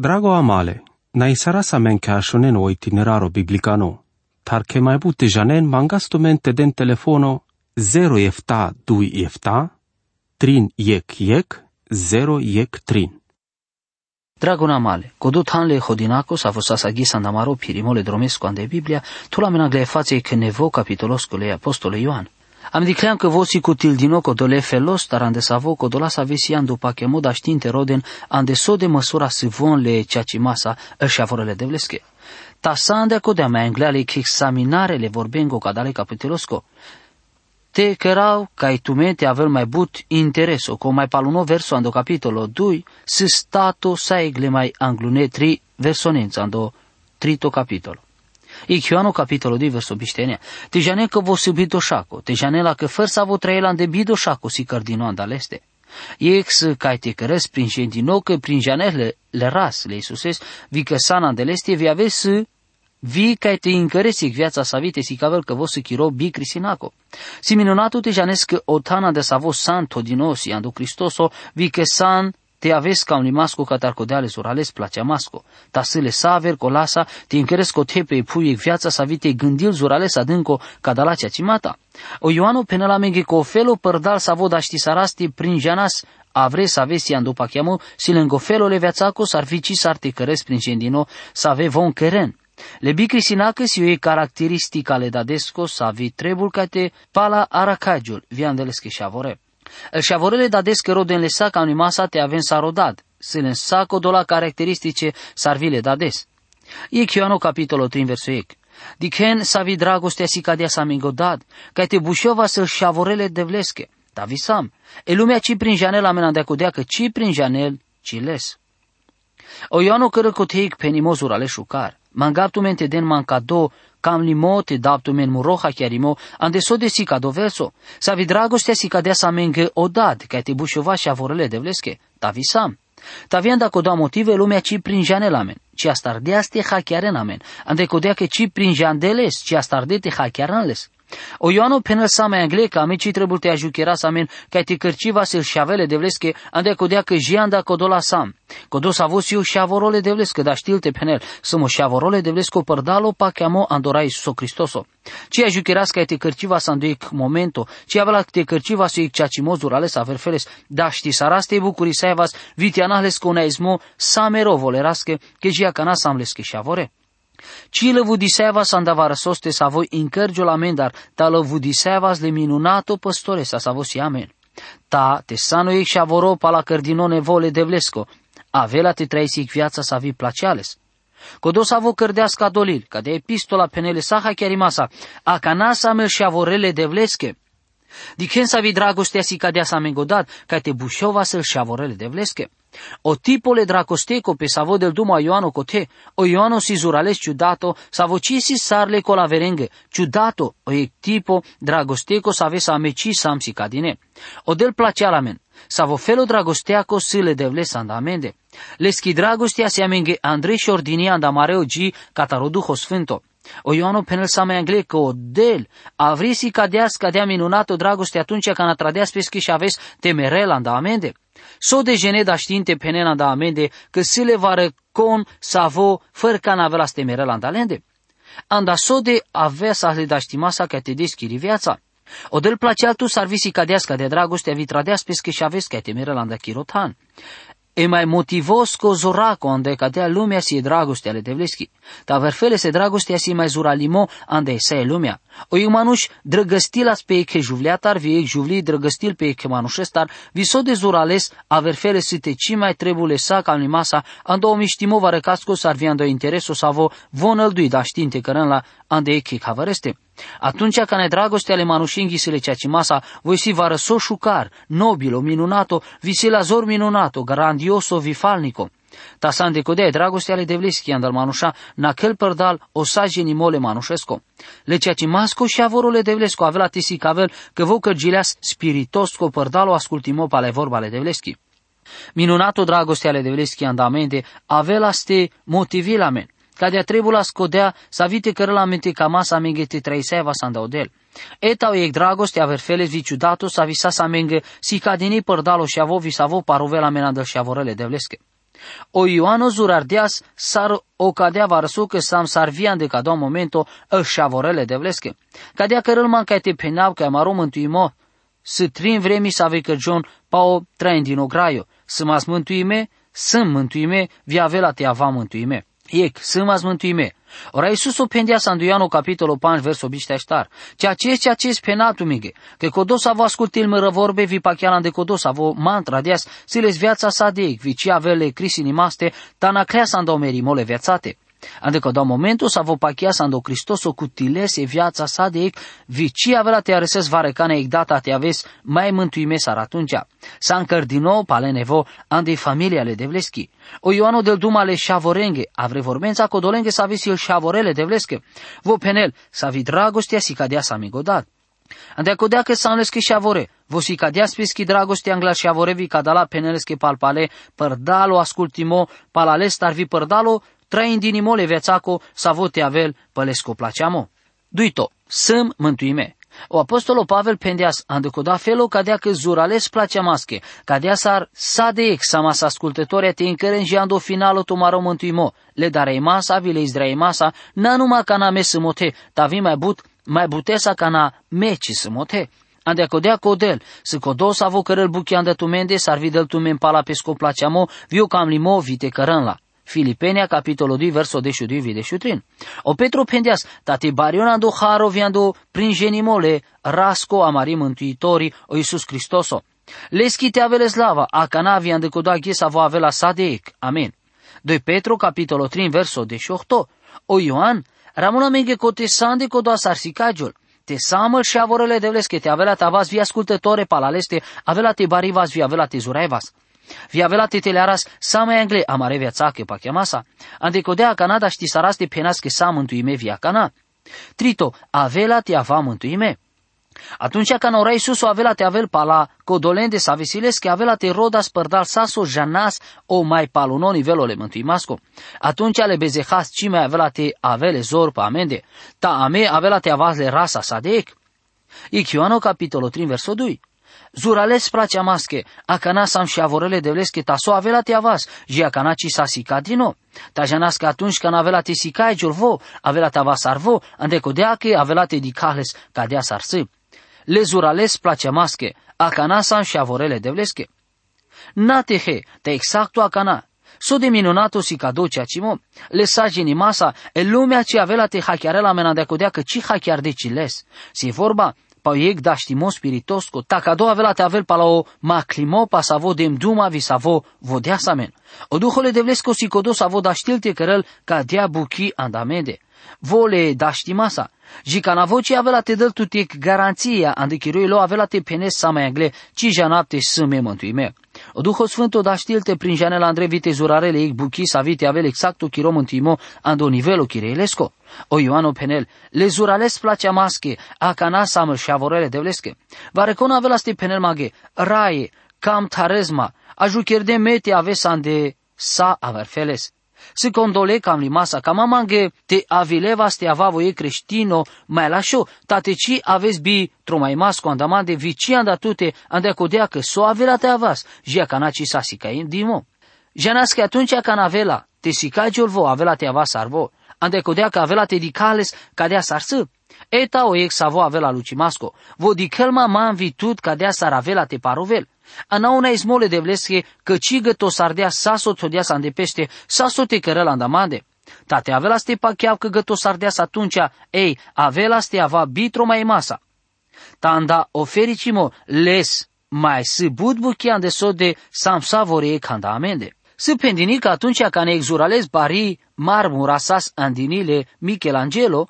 Drago amale, na isara sa men ke ashonen o itineraro biblicano, tar ke mai bute janen mangasto mente den telefono 0 efta 2 efta, trin yek yek, 0 yek trin. Dragona male, kodu tanle hodinako sa fosa sagi sandamaro pirimole dromesco ande Biblia, tu la menagle face che nevo capitolosco le apostole Ioan. Am dicleam că vosi cu tildino co dole felos, dar ande savo co dola sa vesi andu pakemo da știnte roden, ande so de măsura sivon le ceaci masa, își avorele de vlesche. Ta sa ande co de mea engleale che examinare le vorbengo ca dale capitolosco. Te cărau ca tu mente avel mai but intereso, co mai paluno verso ando capitolo 2, si stato sa egle mai anglune tri versonenza ando trito capitolo. I Ioano capitolo 2 verso bistenia. Te jane că vo subito șaco, te jane la că făr sa vo trăiela de bido șaco si cardino andaleste. Ex ca te cărăs prin gentino că prin janele le ras le Iisuses, vi că sana andeleste vi aves vi ca te încăresic viața sa vite si cavel că vos chiro bi crisinaco. Si minunato te janes că otana de savo santo dinosi andu Cristoso vi că san te aves ca un limasco catarcodeales orales placea masco. Ta sile saver colasa, te încheres co tepe e puiec viața sa vite gândil zurales adânco ca dalacea cimata. O Ioano penala menge co felo părdal sa voda ști sarasti prin janas avre să avesi ando pachiamo, si lângă felul viațaco s-ar fi ci s-ar te căresc prin cendino, să ave von keren. Le bicri sinacă si e caracteristica le dadesco să avi trebul ca te pala aracagiul, viandelesche și avore. El șavorele da des că roden le saca masa te aven sarodad, se le saco dola caracteristice sarvile da des. E Chioano capitolo 3 verso ec. Dichen savi dragostea si cadea sa mingodad, ca te bușova să-l șavorele de vlesche. Da visam. E lumea ci prin janel amena de acudea că ci prin janel ci les. O Ioano cără coteic penimozur ale șucar. Mangaptu mente den mancado cam limote daptu men muroha chiarimo, ande so de sica do verso. Sa vi dragostea sica dea sa menge odad, ca te bușova și avorele de vlesche. Ta visam. Ta vienda co da motive lumea ci prin janelamen, ci astardea ste hachiarenamen, ande codea că ci prin jandeles, ci astardete hachiaranles. O Ioano penel sama angleca, amici trebuie te ajuchera samen, ca te cărciva sil șavele de vlesche, ande codea că jianda codola sam. Codo sa vos eu șavorole de vlesche, da știlte penel, să mă șavorole de vlesco părdalo pa cheamo andora Iisuso Cristoso. Ci ajucheras ca te cărciva sa înduic momento, ci avea te cărciva să ic ceacimozur ales averfeles, da ști saraste bucuri saevas, vitianahles conaismo, samero volerasche, că jia cana samlesche șavore. Cile vudisevas andavarasoste sa voi incărgiul amendar, ta lo vudisevas le minunato păstore sa sa vosi amen. Ta te sano ei și avoro pa la cărdinone vole de vlesco, avela te traisic viața sa vi placeales. Codo sa vo cărdeasca dolil, ca de epistola penele saha chiarimasa, a canasa mel și avorele de vlesche, Dichen sa vi dragostea si cadea sa mengodat, ca te bușova să-l și avorele de vlesche. O tipole dracosteco pe savo del duma Ioano cote, o Ioano si zurales ciudato, savo cisi sarle la verenghe, ciudato, o e tipo dragosteco sa ave sa ameci sam si cadine. O del placea la men, savo felo dragosteaco sile devle sandamende. Leschi dragostea se amenge Andrei și ordinia andamareo gi cataroduho sfânto. O Ioano penel sa mai angle că o del avrisi cadea scadea minunato dragoste atunci când atradea speschi și aveți temerel andamende. So de gene da știinte penena da amende că se le vară con savo fără ca n-avea la temerel andalende. Anda so de avea să le da știma sa că te deschiri viața. O del placea tu sarvisi cadeasca de dragoste vitradea speschi și aveți că temerel andachirotan e mai motivosco zorako ande cadea lumea si e dragostea le devleski. Ta verfele se dragostea si mai zuralimo ande se e lumea. O i manuș drăgăstilas pe eke juvleatar, vi ek juvli drăgăstil pe eke manușestar, vi so de zurales a verfele si te ci mai trebule sa ca masa, ando o miștimo va recasco s-ar vi ando intereso sa vo vonăldui da știnte cărân la ande eke cavareste. Atunci când dragostea le manușinghisile ceea ce masa, voi si va răso șucar, nobilo, minunato, la zor minunato, grandioso, vifalnico. Ta san de codea dragostea le devleski andal manușa, na kel părdal o sajeni mole manușesco. Le ceea ce masco și avorule devlesco avea la tisi cavel că vă cărgileas spiritosco părdalo ascultimo pale vorba le devleski. Minunato dragostea le devleski andamende avea la ste motivi la men de trebula scodea sa vite la mente ca masa menge te traiseva sandaudel. Eta o e dragoste aver feles vi ciudato sa visa sa menge si cadini părdalo și avo vi savo parovela menandel și avorele devleske. O Ioano zurardeas sar o cadea varsu că sam sarvian de cada momento a șavorele de vlesche. Cadea că rălman ca te penau că amaro mântuimo, să trin vremi să avei că John pa o train din ograio, să mas mântuime, să mântuime, via vela te ava mântuime. Ec, să mas mântuime. Ora Iisus o pendia sanduiano capitolul 5 verso bișteștar. Ceea ce ce ce penatu mige. Că codos avo ascultil mă vorbe vi pachialan de codos avo mantra deas, siles viața sa de ec, vici avele crisi nimaste, tana creasa meri mole viațate. Adică da momentul sa vopakia sa ando Hristos o cutilese viața sa de ec, vici avea te areses varecane ec data te aves mai mântuime sar atunci. Sa încărdino pale nevo ande familia le devleschi. O Ioano del Duma le șavorenghe, avre vorbența codolenghe sa visi il șavorele devlesche. Vo penel, sa vi dragostea si cadea sa migodat. Ande acodea că sa înlesche șavore, vo si cadea spischi dragostea angla șavore vi cadala penelesche palpale, părdalo ascultimo, palales vi părdalo, trăind inimole vețaco, sa vote avel, pălesco placeamo. Duito, sâm mântuime. O apostolo Pavel pendeas andecoda felo cadea că zurales place masche, cadea sar sa de ex mas ascultătoria te încărengeando finalo tomaro mântuimo, le darei masa, vi le izdrai masa, na numai ca na mes mote, tavi mai but, mai butesa ca na meci mote. Ande acodea codel, să codos avo cărăl buchian de tumende, sar videl tumen pala pesco placeamo, viu cam limo vite cărânla. Filipenia capitolul 2 verso 22 23. O Petro pendeas, tate barionando haro viando pringenimole rasco amari mântuitori o Iisus Hristoso. Leschi te avele slava, a cana viando coda ghesa vo avela sadec. Amen. 2 Petro capitolul 3 verso 18. O Ioan, ramona menge cote sande coda sarsicagiul. Te samăl și avorele de vlesche, te avela tavas vi ascultătore palaleste, avela te barivas vi avela te zuraivas. Vi avela tetelearas sama angle amare viața che pa chiamasa. Ande codea Canada ști saras de penas che sa mântuime via cana. Trito, avela te ava mântuime. Atunci când ora Iisus o avela te avel pala codolende sa vesiles că avela te rodas părdal saso janas o mai paluno nivelole mântuimasco. Atunci le bezehas mai avela te avele zor pa amende. Ta ame avela te avazle rasa sa dec. Ioano capitolul 3 verso 2. Zurales place masche, cana sam și avorele de lesche taso avela te avas, ji cana ci sa sicadino. Ta janas că atunci când avela te sicai giurvo, avela te avas arvo, ande codea că avela te dicales cadea sarsı. Le zurales place masche, cana sam și avorele de lesche. Natehe, te exacto acana, So de minunato si cadoce acimo, le sagini masa, e lumea ce avela te hachiarela mena de codea că ci hachiar de ciles. Si vorba, pa jeg daštimo spiritosko, taka do avela te avel pala o maklimo pa savo dem duma vi savo vodea samen. O duhole de vlesko si kodo savo daštilte kerel ka dia buki andamede. Vole daštimasa. Ji ca navoci avela te dăl tutic garanția andikirui lo avela te penes sama angle, ci janapte sâme mântuime. O Duho Sfânto da știlte prin janela Andrei vite zurarele ic buchi sa vite avel exacto chiro mântimo ando nivelo chireilesco. O Ioano Penel, le zurales place masche, a cana samă și avorele devlesche. Va recona avela sti penel maghe, raie, cam tarezma, ajucher de mete avesan de sa averfeles. Se condole cam limasa, cam amange te avileva ste avavo e creștino, mai lascio, tate ci aveți bi tromai masco andamande vici andatute ande codea că so avela te avas, jia canaci sa sica dimo. Janas că atunci can avela, te sica vo avela te avas arvo, ande codea că avela te dicales cadea sarsă. Eta o ex avo avela lucimasco, vo dichelma man vitut cadea sar avela te parovel. Anauna ismole de vlesche că cigă to sardea saso todea sa îndepește, saso te cărăla andamande. Tate avela ste pa chiar că găto sardea sa atunci, ei, avela ste ava bitro mai masa. Tanda ofericimo les mai să budbu chiar de so de sam savore canda amende. Să pendini că atunci ca ne exurales bari marmura sas andinile Michelangelo,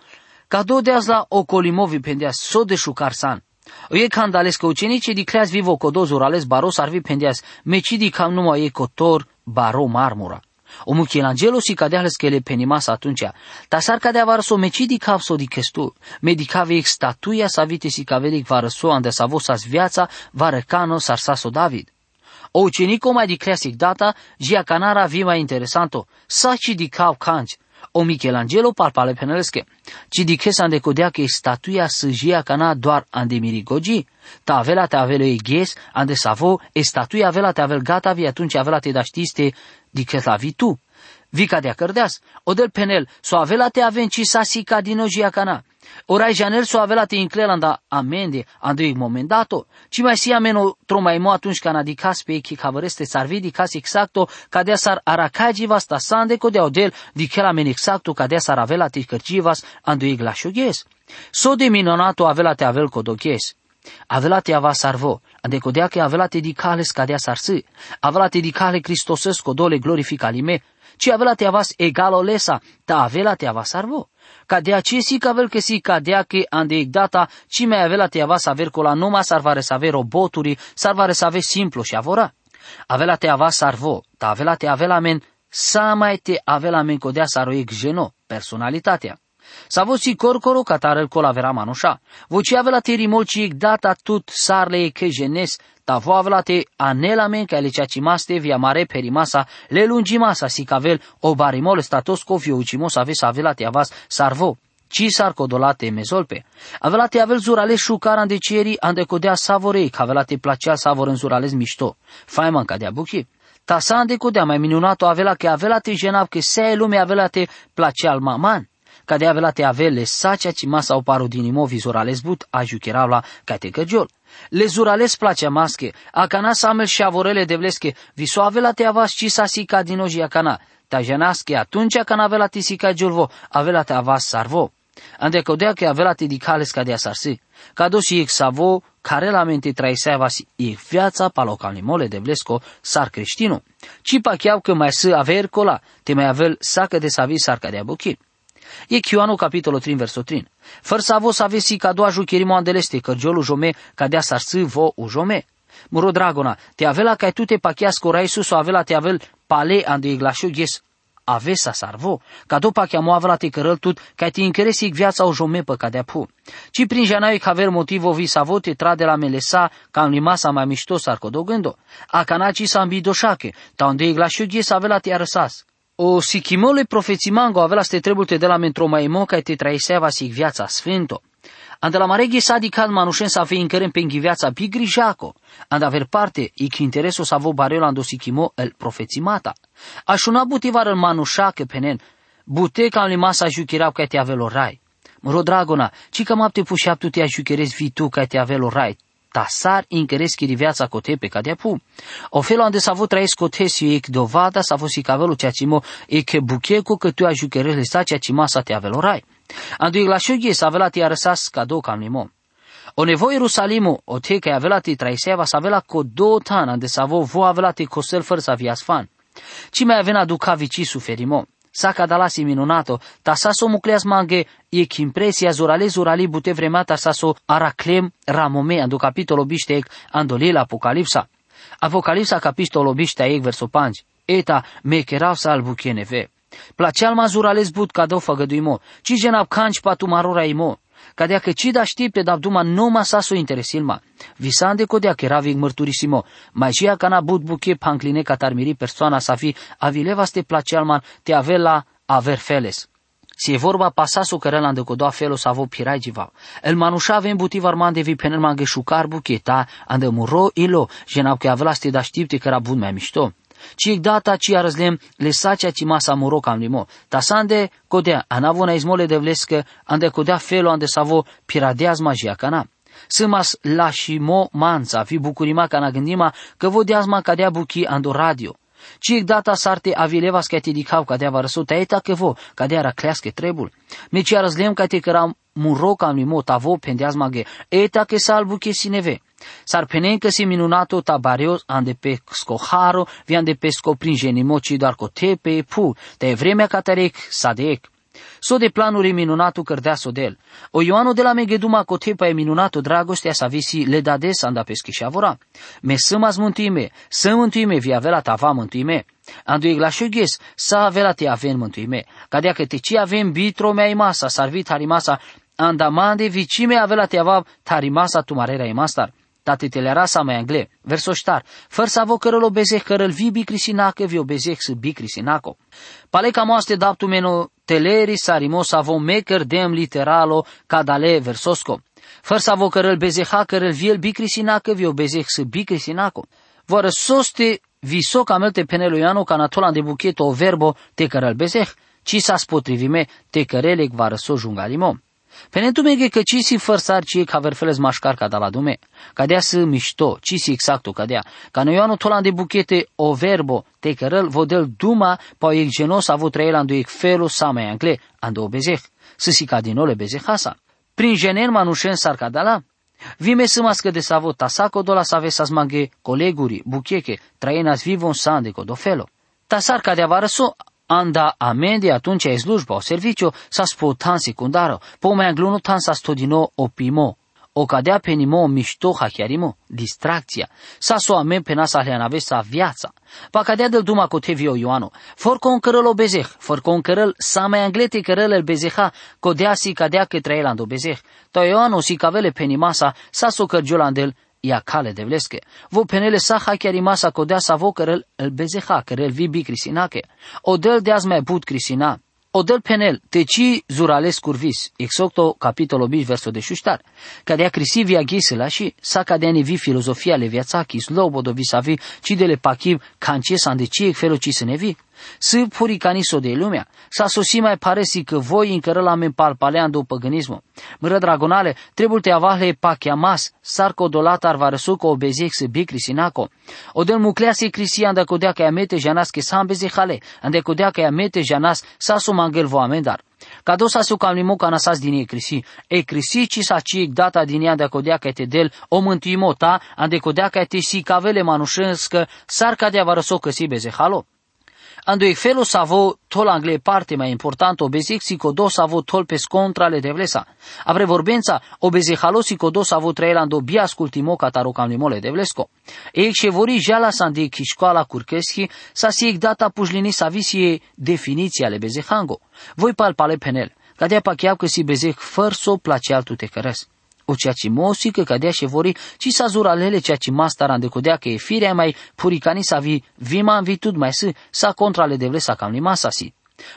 ca do de la ocolimovi pendea so de șucarsan. Oie candales că ucenicii di creas vivo codozur ales baro sarvi pendias, mecidi cam numai e cotor baro marmura. O Michelangelo si cadeales că le penimas atunci, ta sar cadea varso mecidi capso di chestu, medicave ex statuia savite si cavedic varso ande savosas viața varecano sarsaso David. O ucenico mai di creasic data, gia canara vi mai interesanto, saci di cap canci, o Michelangelo palpale penelesche, ci di che san decodea che statuia sâjia cana doar ande mirigogi, ta avela te avele e ghes, ande savo, e statuia avela te avel gata vi atunci avela te daștiste di che la vi tu. Vi ca de cărdeas, o del penel, so avela te aven ci sa si ca dinogia cana. Orai janel so avela te inclelanda amende, andui momendato, ci mai si ameno mai mo atunci ca nadicas pe chi cavăreste sarvidi cas exacto, ca de sar aracagivas ta sande co de odel, di che la men exacto ca de sar avela te cărgivas andui glașughes. So de minonato avela te avel codoches. Avelate ava sarvo, ande codea che avelate di cale scadea sarsi, avelate di cale Cristoses codole glorifica lime, ci avelate avas egalo lesa, ta avelate ava sarvo. Cadea ce si cavel che si cadea che ande data, ci mai avelate avas aver cola numa sarvare saver roboturi, sarvare save simplu și avora. Avelate ava sarvo, ta avelate avelamen, sa mai te avelamen codea saroic geno, personalitatea. Savosi corcoro catarel colavera manușa. Voci avela te rimolci data tut sarle che genes, ta vo avela te anelamen ca le ceacimaste via mare perimasa, le lungimasa si cavel o barimol statos cofio ucimos aves avela te avas sarvo. Ci sar codolate mezolpe. Avela te avel zurale șucar ande cieri ande codea savorei, ca avela te placea savor în zurales mișto. Faiman ca de buchi. Ta sa ande codea mai minunato avela che avela te jenav che se lume avela te placea al maman de avela te avele sacea ci masa o paru din imo vizorales but a jucheravla ca te căgiol. Le zurales place masche, a cana samel și avorele de vlesche, viso avela te avas ci sa sica din oji a cana, ta jenasche atunci cana avela ti sica giulvo, avela te avas sarvo. Ande codea că avela te dicales ca de sarsi. Ca dosi ex savo, care la mente traisevas e viața palocalnimole de vlesco sar creștinu. Ci pa chiau că mai să aver cola, te mai avel sacă de savi sar ca de abuchi. E Chioanu capitolo 3 verso 3. Făr sa vo sa vesi ca doa jucherimo andeleste, că giolu jome ca dea sa sâ vo u jome. Muro dragona, te avela ca tu te pachias cora Iisus o avela te avel pale ande iglașu yes avesa sarvo, ca după că am avea te cărăl tut, ca te interesi viața o jome pe ca de pu. Ci prin janai ca ver motivo vi sa vote tra de la melesa, ca în limasa mai mișto sar codogândo. A canaci sa ambidoșache, ta unde iglașu yes avela te arăsas. O sikimole profețimango avela ste trebulte de la mentro mai mo ca te traiseva sig viața sfânto. Anda la mareghe sa di cal manușen sa fei încărem pe viața bigrijaco. Anda aver parte i che intereso sa vo barelo ando sikimo el profețimata. Așuna butivar el manușa că penen. Bute ca li masa juchirau ca te avelo rai. Mă dragona, ci cam apte pușeap tu te ajucherezi vi tu ca te avelo rai tasar intereski viața cote pe cadea pu. O felo ande sa vo traes cote si ec dovada sa vo si cavelo cea cimo e che bucheco că tu ajucherele sa cea cima sa te avelorai. Andu la șughe sa avela ti arăsas ca do cam limo. O nevo Ierusalimu, o te că avela ti traiseva sa avela co do tan ande sa vo vo avela ti cosel făr sa vias fan. Ci mai avena duca vici suferimo. Saka dalasi minunato, ta saso mukleas mange e impresia zurale zurali bute vremata saso araklem ramome ando capitolo biște andolil apocalipsa. Apocalipsa capitolo biște ec verso 5. Eta me kerau sa al bucheneve. Placeal mazurales but cadou făgăduimo, ci genab canci patu marora imo. Cadea că cida știpte da duma noma sa so interesilma. Visande codea că ravig mărturisimo. Mai jia cana bud buche pancline catarmiri persoana sa fi avileva ste placealman te avela aver feles. Si e vorba pasaso cărăla de codoa felo sa vo piraigiva. El manușa ven butiv arman de vi penel mange șucar bucheta, ande muro ilo, jenau că avela ste da știpte că era bun mai mișto ci data ci arzlem le sacia ci masa moro cam limo. Ta sande kodea anavona izmole de vleske ande kodea felo ande savo piradeaz magia cana. Sâmas la și mo manța, fi bucurima ca na gândima că vo deazma cadea buchi ando radio. Ci data sarte avileva te dicau cadea va răsuta eta că vo, cadea ra crească trebul. Mi ci arzlem ca te căram muro cam limo tavo pendeazma ge, eta că salbu che sineve. Sarpenencă si minunato tabarios ande pe scoharo, vi ande pe scopringenimo ci doar cotepe pu, te vremea catarec sadec. So de planuri minunato cărdea sodel. O Ioanu de la megeduma cotepa e minunato dragostea sa visi le dades anda pe schișavora. Me sămas mântuime, să mântuime vi avea tava mântuime. Andu iglașughes, să avea te avem mântuime. Cadea că te ci avem bitro mea imasa, sarvit harimasa, andamande vicime avea te ava tarimasa tumarera imastar rasa mai angle. Verso ștar. Făr să avo cărălo bezeh cărăl vi bicrisinacă vi bezeh să bicrisinaco. Paleca moaste daptu meno teleri sarimo să avo mecer dem literalo cadale versosco. Făr să avo cărăl bezeha cărăl vi el bicrisinacă vi bezeh să bicrisinaco. Vor soste viso camelte penelo iano canatola de bucheto o verbo te cărăl bezeh, ci sa spotrivime te cărelec va răso jungalimo. Penentumege că ci si fărsar ci ca verfeles mașcar ca da la dume. Cadea să mișto, ci si exacto cadea. Ca no ioanu tolan de buchete o verbo te cărăl vodel duma pa ec genos avut trăiel andu ec felo sa mai angle, andu o bezeh. Să si ca din ole bezehasa. Prin jenen manușen sar cadala, Vime să mască de savo tasako dola save sas mange coleguri, bucheche, traienas vivon sande codofelo. Tasar cadea varăso anda amendi atunci ai slujba o serviciu sa spotan secundaro, po mai angluno tan sa stodino opimo. O cadea pe nimo mișto hachiarimo, distracția, sa so amen pe nasa hleanave sa viața. Pa cadea del duma cu tevio Ioano, for con cărăl o bezeh, for con cărăl sa mai anglete cărăl el bezeha, codea si cadea că trăielando bezeh. To Ioano si cavele pe nimasa, sa so cărgiolandel, ia cale de vleske. Vo penele sa ha chiar imasa codea sa vo cărel el bezeha, cărel vi bi crisinache. O del de mai but crisina. O del penel, te ci zurales curvis, exocto capitolo 5 verso de șuștar. Cadea crisi via ghisela și sa cadea vi filozofia le viața chis lobodo visavi, ci de le pachiv cancie san de ci felo ci să ne vi. Să puricaniso de lumea, s-a sosit mai paresi că voi încără la men palpaleando păgânismo. Mără dragonale, trebuie te avahle pachiamas, sarco dolatar varăsuco obezec să bicri sinaco. O del muclea se crisia anda codea că amete janas că sam bezehale, ande codea că amete janas sa so mangel vo amendar. Cadosa su cam limo ca nasas din e crisi. E crisi ci sa ci data din ea de codea că te del o mântuimo ta, ande codea că te si cavele manușenscă, sar ca de avarăsocă si bezehalo. Ando e felo savo tol angle parte mai important obezic si kodo savo tol pes contra le devlesa. Apre vorbența obeze halo si kodo savo trăelando bias cultimo cataro cam limole devlesco. E che vori jala sandi ki școala curkeschi sa si data pujlini sa visie definiția le bezehango. Voi palpale penel. Cadea pacheau că si bezec făr so place altu te căresc o ceea ce mosi că cadea și vori, ci sa zuralele ceea ce mastara codea că e firea mai puricani sa vi, vima în vitud mai să, sa contra le devle sa cam limasa si.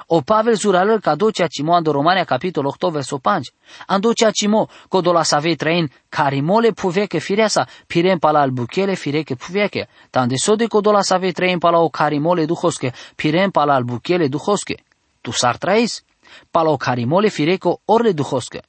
O Pavel zuralel ca do ceea ce mo ando Romania capitol 8 verso 5. Ando ceea ce mo, codola sa vei trăin, carimole puveche firea sa, pirem pala al buchele fireche puveche. Tande so de codola sa vei trăin pala o carimole duhosche, pirem pala al buchele duhosche. Tu s-ar trăis? Pala o carimole fireco orle duhosche.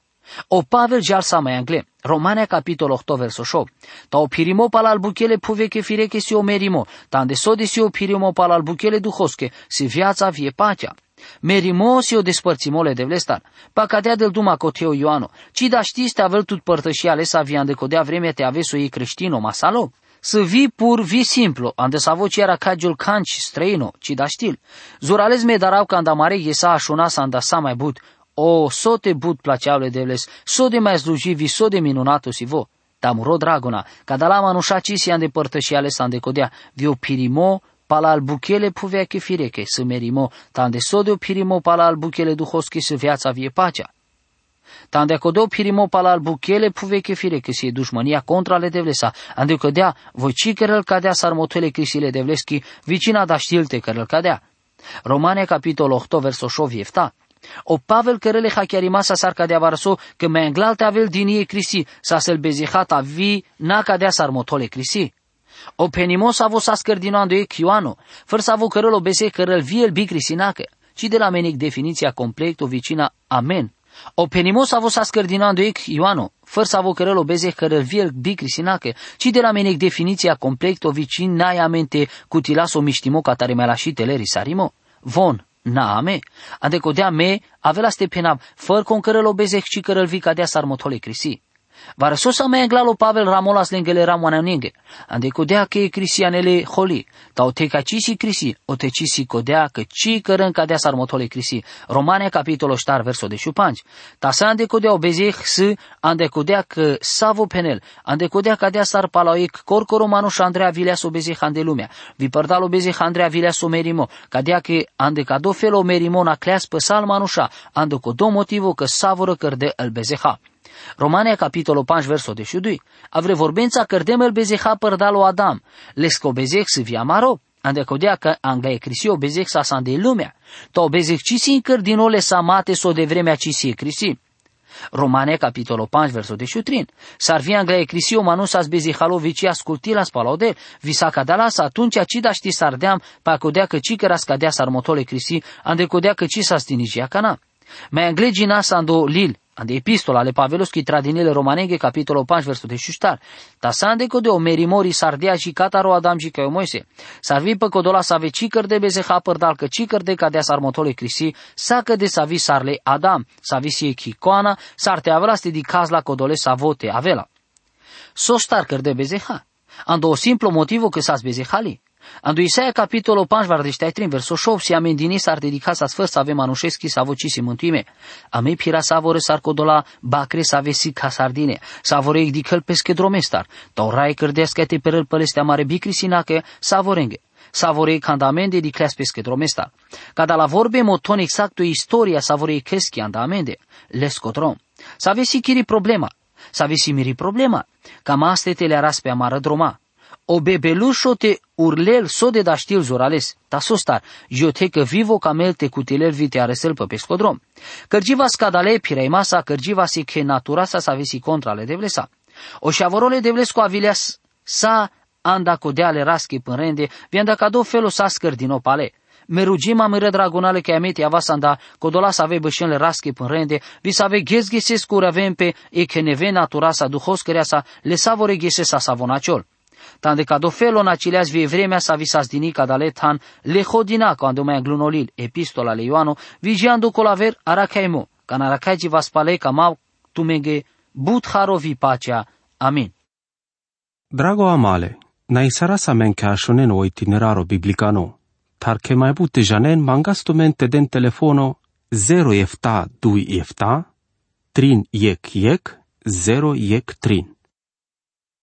O Pavel jar sa mai angle. Romania capitol 8 verso 8. Ta o pirimo pala al buchele puveke fireke si o merimo. Ta ande sode si o pirimo pala al buchele duhoske. Si viața vie pacea. Merimo si o despărțimole de vlestar. Pa cadea del duma coteo Ioano. Ci da știți te avel tut părtășiale sa vian de codea vreme te aveso ei creștino masalo? Să vii pur, vii simplu, ande sa voce era cagiul canci străino, ci da știl. Zurales me darau ca andamare iesa așuna sa anda sa mai but, o, so te bud placeaule devles, so de mai slujivi, so de minunato si vo. Tamuro dragona, cada la manușa ci si ande părtășiale sa ande codea, vio pirimo, pala al buchele puvea che fireche, să merimo, tande so de pirimo pala al buchele duhosche să viața vie pacea. Tande codeo pirimo pala al buchele puve che fireche si e dușmania contra le devlesa, ande codea, voi ci cărăl cadea sarmotele crisile devleschi, vicina da știlte cărăl cadea. Romane capitol 8 verso 8 jefta. O Pavel cărele hachiarimasa sar cadea varso că mai englalte avel din ei crisi, sa sel bezihat avi na cadea sarmotole crisi. O penimos avo sa scărdinoando e chioano, fără să avo cărăl obese cărăl viel bi crisinacă, ci de la menic definiția complet o vicina amen. O penimos avo sa scărdinoando e Ioano, fără să avo cărăl obeze cărăl viel bi crisinacă, ci de la menic definiția complet o vicina amente cutilas o miștimo catare mai la și teleri sarimo. Von, Naame, ande codea me, avea ste penab, făr con cărăl obezec ci cărăl vi cadea sarmotole crisi. Vara sosa me englalo Pavel ramolas lengele ramoana nenge, ande codea că e crisianele holi, ta o te cacisi crisi, o te cisi codea că ci cărân cadea sarmotole crisi. Romane capitolo ștar verso de șupanci. Ta sa ande codea obezec s, ande codea că savo penel, ande codea cadea sar palaoic corco romano și Andrea Vileas obezec ande lumea. Vi părdal obezec Andrea Vileas o merimo, cadea că ande cado fel o merimo na cleas pe salmanușa, ande codo motivo că savoră cărde el bezeha. Romania capitolul 5 verso 22, avre vorbența cărdemel bezeha părdalo Adam, lesco bezec să via maro, ande codea că anglaie crisi o bezec sa de lumea, to bezec ci si încăr din ole sa mate so de vremea ci si crisi. Romane capitolo 5 verso 13. Sarvia Anglia Crisio Manusas Bezihalovici ascultilas palaude, visaca dalas atunci acida ști sardeam pa codea că ci căras cadea sarmotole Crisi, ande codea că ci sa stinigia cana. Mai anglegi nasando lil, ande epistola ale Pavelovski tradinele romanenghe capitolo 5 verso 16. Ta sande codeo merimori sardea și cataro Adam și că Moise. Sarvi pe codola sa ve cicăr de beze hapăr dal că cicăr de cadea sarmotole Crisi, sa că de savi sarle Adam, savi si chicoana, sarte avela sti di caz la codole sa vote avela. So star căr de beze ha. Ando o simplu motivo că sa beze hali. Ando Isaia capitolul 5 vardeștai verso 8 si amendini s-ar dedica sa sfârst avem anușeschi sa vocisi mântuime. Ame pira sa vor s-ar codola bacre sa vesi ca sardine, sa vor dicăl pesche dromestar, tau rai cărdească te perăl pălestea mare bicri sinache sa vorenghe. Sa vorei candamende di clas pesche dromestar. Cada la vorbe moton exacto istoria sa vorei cheschi andamende, les cotrom. Sa vesi chiri problema, sa vesi miri problema, cam aste te le aras pe amară droma o bebelușo te urlel so de da știl zorales, ta sostar, jo te că vivo camel te cutilel vite aresel pe pescodrom. Cărgiva scadale pirei masa, cărgiva si che natura sa sa vesi contra le devlesa. O șavorole devlesco avileas sa anda codeale raschi până rende, vianda cado felo sa scăr din opale. Merugima mire dragonale che amete avasanda, codola să ave bășenle raschi până rende, vi să ave ghezghese scura vempe, e che neve natura sa duhos sa, le savore ghese sa savonaciol tande ca dofelo na cileas vie vremea sa visas dinica da letan le hodina quando mai glunolil epistola le Ioano vigiando colaver arakaimo can arakaiji vaspale ca mau tumenge but harovi pacea. Amin. Drago amale, na isarasa men ca o itineraro biblicano, tar che mai bute janen mangastumente den telefono 0 efta 2 efta, trin yek yek, 0 yek trin.